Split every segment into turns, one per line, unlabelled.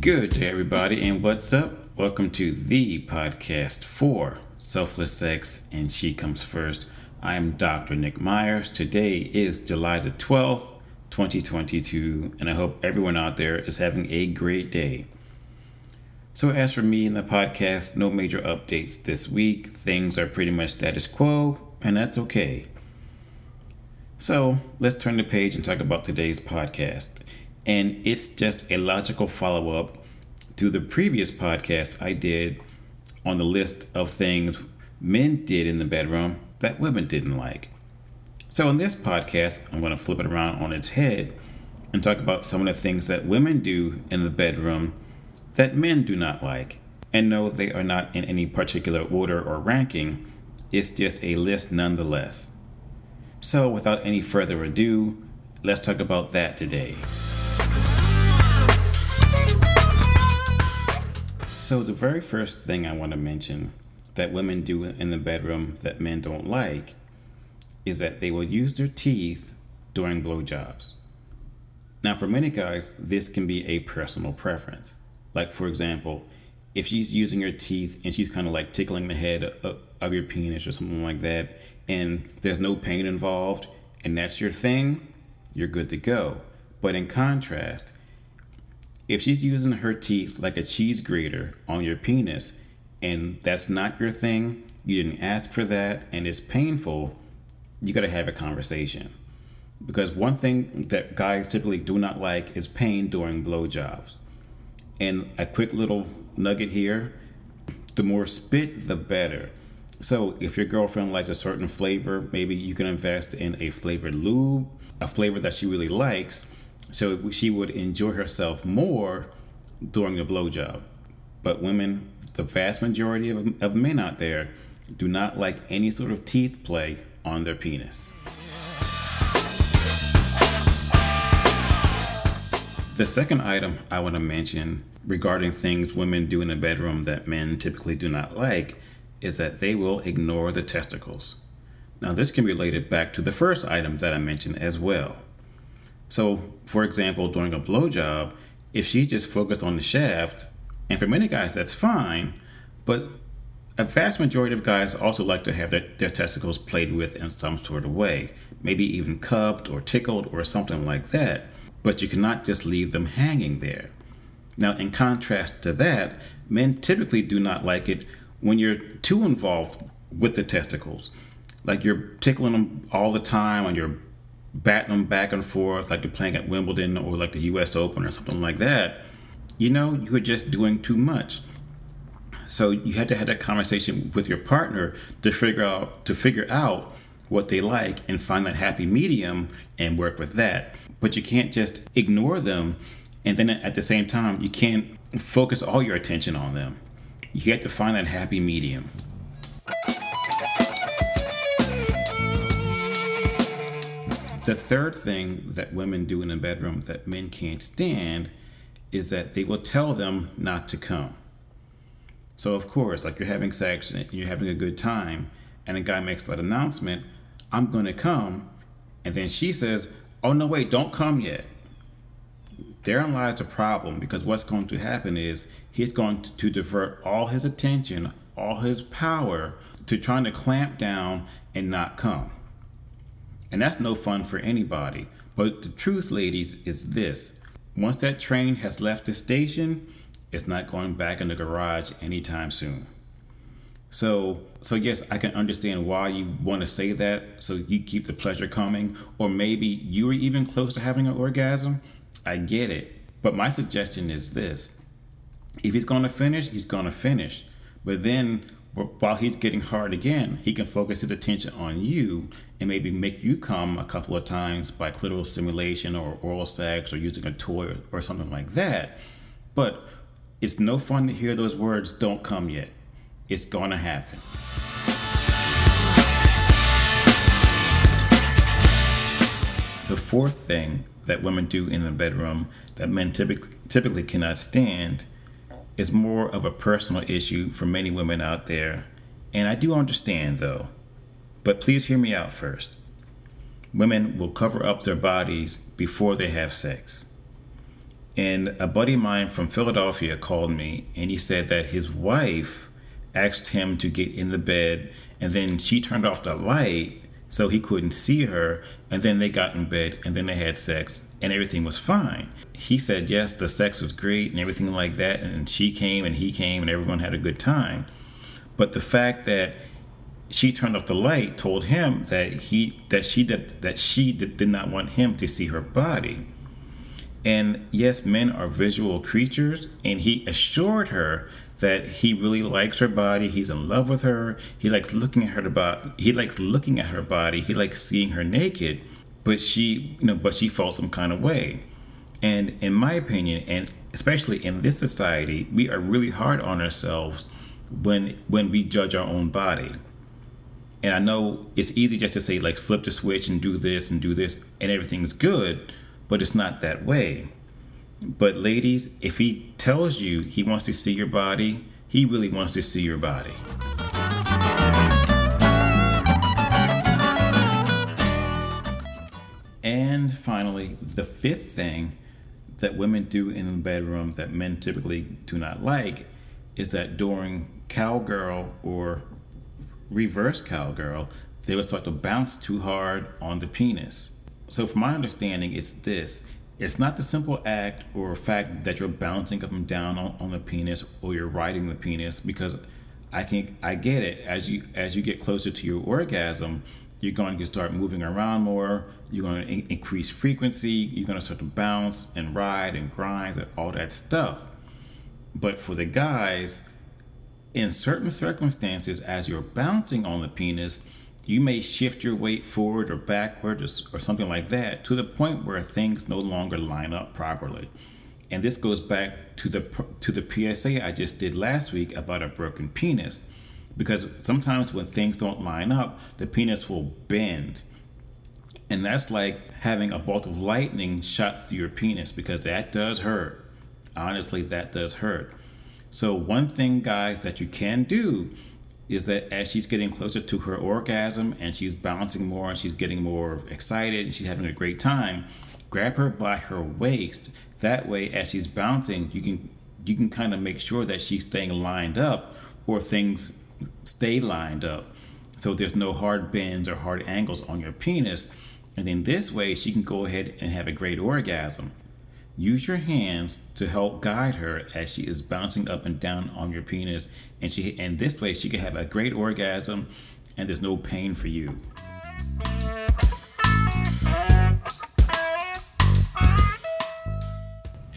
Good day, everybody, and what's up? Welcome to the podcast for Selfless Sex and She Comes First. I'm Dr. Nick Myers. Today is July the 12th, 2022, and I hope everyone out there is having a great day. So, as for me in the podcast, no major updates this week. Things are pretty much status quo, and that's okay. So, let's turn the page and talk about today's podcast and it's just a logical follow up to the previous podcast I did on the list of things men did in the bedroom that women didn't like. So, in this podcast, I'm going to flip it around on its head and talk about some of the things that women do in the bedroom that men do not like. And no, they are not in any particular order or ranking, it's just a list nonetheless. So, without any further ado, let's talk about that today. So, the very first thing I want to mention that women do in the bedroom that men don't like is that they will use their teeth during blowjobs. Now, for many guys, this can be a personal preference. Like, for example, if she's using her teeth and she's kind of like tickling the head of, your penis or something like that, and there's no pain involved, and that's your thing, you're good to go. But in contrast, if she's using her teeth like a cheese grater on your penis and that's not your thing, you didn't ask for that, and it's painful, you got to have a conversation. Because one thing that guys typically do not like is pain during blowjobs. And a quick little nugget here the more spit, the better. So if your girlfriend likes a certain flavor, maybe you can invest in a flavored lube, a flavor that she really likes so she would enjoy herself more during the blowjob. But women, the vast majority of, of men out there, do not like any sort of teeth play on their penis. The second item I want to mention regarding things women do in the bedroom that men typically do not like is that they will ignore the testicles. Now, this can be related back to the first item that I mentioned as well. So, for example, during a blowjob, if she's just focused on the shaft, and for many guys that's fine, but a vast majority of guys also like to have their, their, testicles played with in some sort of way, maybe even cupped or tickled or something like that. But you cannot just leave them hanging there. Now, in contrast to that, men typically do not like it when you're too involved with the testicles. Like you're tickling them all the time and you're batting them back and forth like you're playing at Wimbledon or like the US Open or something like that, you know, you were just doing too much. So you had to have that conversation with your partner to figure out to figure out what they like and find that happy medium and work with that. But you can't just ignore them and then at the same time you can't focus all your attention on them. You have to find that happy medium. The third thing that women do in the bedroom that men can't stand is that they will tell them not to come. So, of course, like you're having sex and you're having a good time, and a guy makes that announcement, I'm going to come. And then she says, Oh, no, wait, don't come yet. Therein lies the problem because what's going to happen is he's going to divert all his attention, all his power to trying to clamp down and not come. And that's no fun for anybody. But the truth, ladies, is this once that train has left the station, it's not going back in the garage anytime soon. So, so yes, I can understand why you want to say that, so you keep the pleasure coming, or maybe you were even close to having an orgasm. I get it, but my suggestion is this: if he's going to finish, he's going to finish. But then while he's getting hard again, he can focus his attention on you and maybe make you come a couple of times by clitoral stimulation or oral sex or using a toy or, something like that. But it's no fun to hear those words, don't come yet. It's gonna happen. The fourth thing that women do in the bedroom that men typically, typically cannot stand is more of a personal issue for many women out there. And I do understand though. But please hear me out first. Women will cover up their bodies before they have sex. And a buddy of mine from Philadelphia called me and he said that his wife asked him to get in the bed and then she turned off the light so he couldn't see her and then they got in bed and then they had sex and everything was fine. He said yes, the sex was great and everything like that and she came and he came and everyone had a good time. But the fact that she turned off the light told him that he that she did that she did, did not want him to see her body. And yes, men are visual creatures, and he assured her that he really likes her body. He's in love with her. He likes looking at her body. He likes looking at her body. He likes seeing her naked. But she, you know, but she felt some kind of way. And in my opinion, and especially in this society, we are really hard on ourselves when when we judge our own body. And I know it's easy just to say like flip the switch and do this and do this and everything's good, but it's not that way. But ladies, if he tells you he wants to see your body, he really wants to see your body. And finally, the fifth thing that women do in the bedroom that men typically do not like is that during cowgirl or reverse cowgirl, they would start to bounce too hard on the penis. So, from my understanding, it's this. It's not the simple act or fact that you're bouncing up and down on, on the penis or you're riding the penis because I can I get it. As you as you get closer to your orgasm you're going to start moving around more. You're going to in- increase frequency. You're going to start to bounce and ride and grind and all that stuff. But for the guys in certain circumstances as you're bouncing on the penis you may shift your weight forward or backward or, or, something like that to the point where things no longer line up properly. And this goes back to the to the PSA I just did last week about a broken penis. Because sometimes when things don't line up, the penis will bend. And that's like having a bolt of lightning shot through your penis because that does hurt. Honestly, that does hurt. So, one thing, guys, that you can do is that as she's getting closer to her orgasm and she's bouncing more and she's getting more excited and she's having a great time, grab her by her waist. That way, as she's bouncing, you can you can kind of make sure that she's staying lined up or things stay lined up. So there's no hard bends or hard angles on your penis. And then this way, she can go ahead and have a great orgasm. Use your hands to help guide her as she is bouncing up and down on your penis, and she and this way she can have a great orgasm, and there's no pain for you.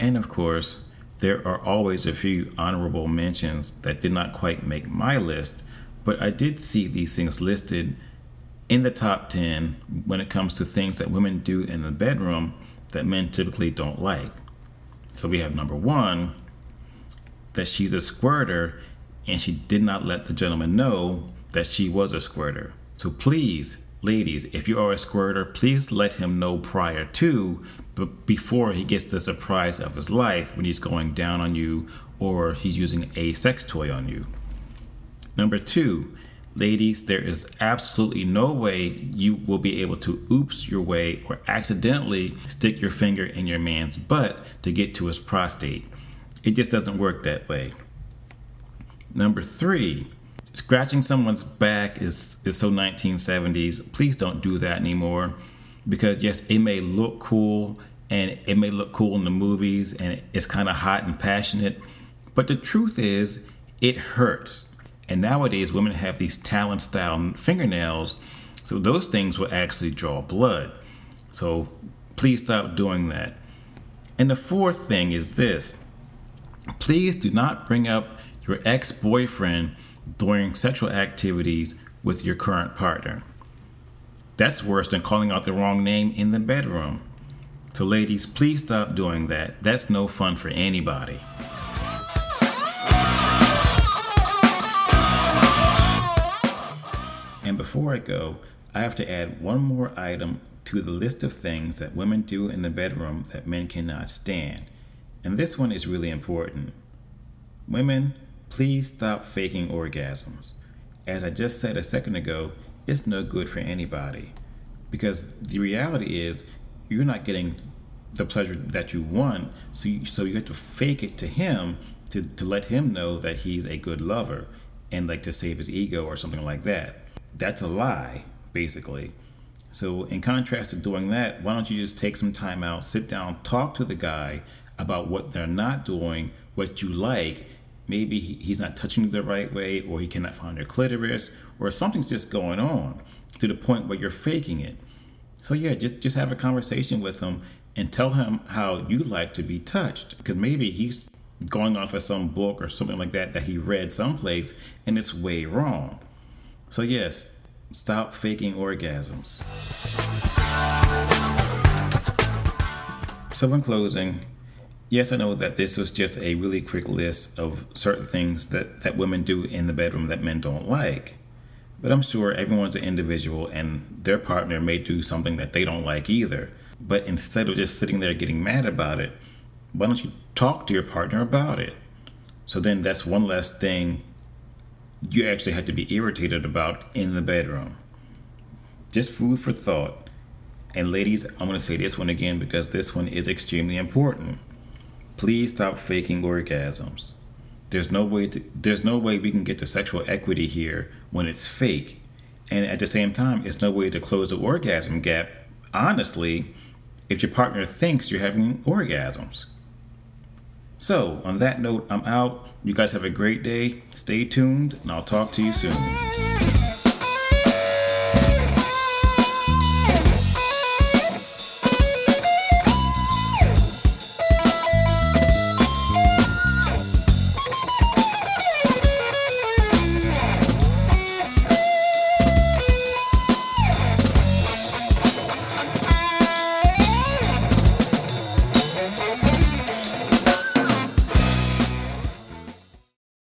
And of course, there are always a few honorable mentions that did not quite make my list, but I did see these things listed in the top 10 when it comes to things that women do in the bedroom that men typically don't like. So we have number one, that she's a squirter and she did not let the gentleman know that she was a squirter. So please, ladies, if you are a squirter, please let him know prior to, but before he gets the surprise of his life when he's going down on you or he's using a sex toy on you. Number two, Ladies, there is absolutely no way you will be able to oops your way or accidentally stick your finger in your man's butt to get to his prostate. It just doesn't work that way. Number three, scratching someone's back is, is so 1970s. Please don't do that anymore because, yes, it may look cool and it may look cool in the movies and it's kind of hot and passionate, but the truth is, it hurts and nowadays, women have these talon style fingernails, so those things will actually draw blood. So please stop doing that. And the fourth thing is this please do not bring up your ex boyfriend during sexual activities with your current partner. That's worse than calling out the wrong name in the bedroom. So, ladies, please stop doing that. That's no fun for anybody. Before I go, I have to add one more item to the list of things that women do in the bedroom that men cannot stand. And this one is really important. Women, please stop faking orgasms. As I just said a second ago, it's no good for anybody. Because the reality is, you're not getting the pleasure that you want. So you, so you have to fake it to him to, to let him know that he's a good lover and like to save his ego or something like that. That's a lie, basically. So, in contrast to doing that, why don't you just take some time out, sit down, talk to the guy about what they're not doing, what you like. Maybe he's not touching you the right way, or he cannot find your clitoris, or something's just going on to the point where you're faking it. So yeah, just just have a conversation with him and tell him how you like to be touched, because maybe he's going off of some book or something like that that he read someplace, and it's way wrong. So yes, Stop faking orgasms. So, in closing, yes, I know that this was just a really quick list of certain things that, that women do in the bedroom that men don't like. But I'm sure everyone's an individual and their partner may do something that they don't like either. But instead of just sitting there getting mad about it, why don't you talk to your partner about it? So then that's one less thing you actually had to be irritated about in the bedroom. Just food for thought. And ladies, I'm going to say this one again because this one is extremely important. Please stop faking orgasms. There's no way to, there's no way we can get to sexual equity here when it's fake. And at the same time, it's no way to close the orgasm gap honestly if your partner thinks you're having orgasms. So, on that note, I'm out. You guys have a great day. Stay tuned, and I'll talk to you soon.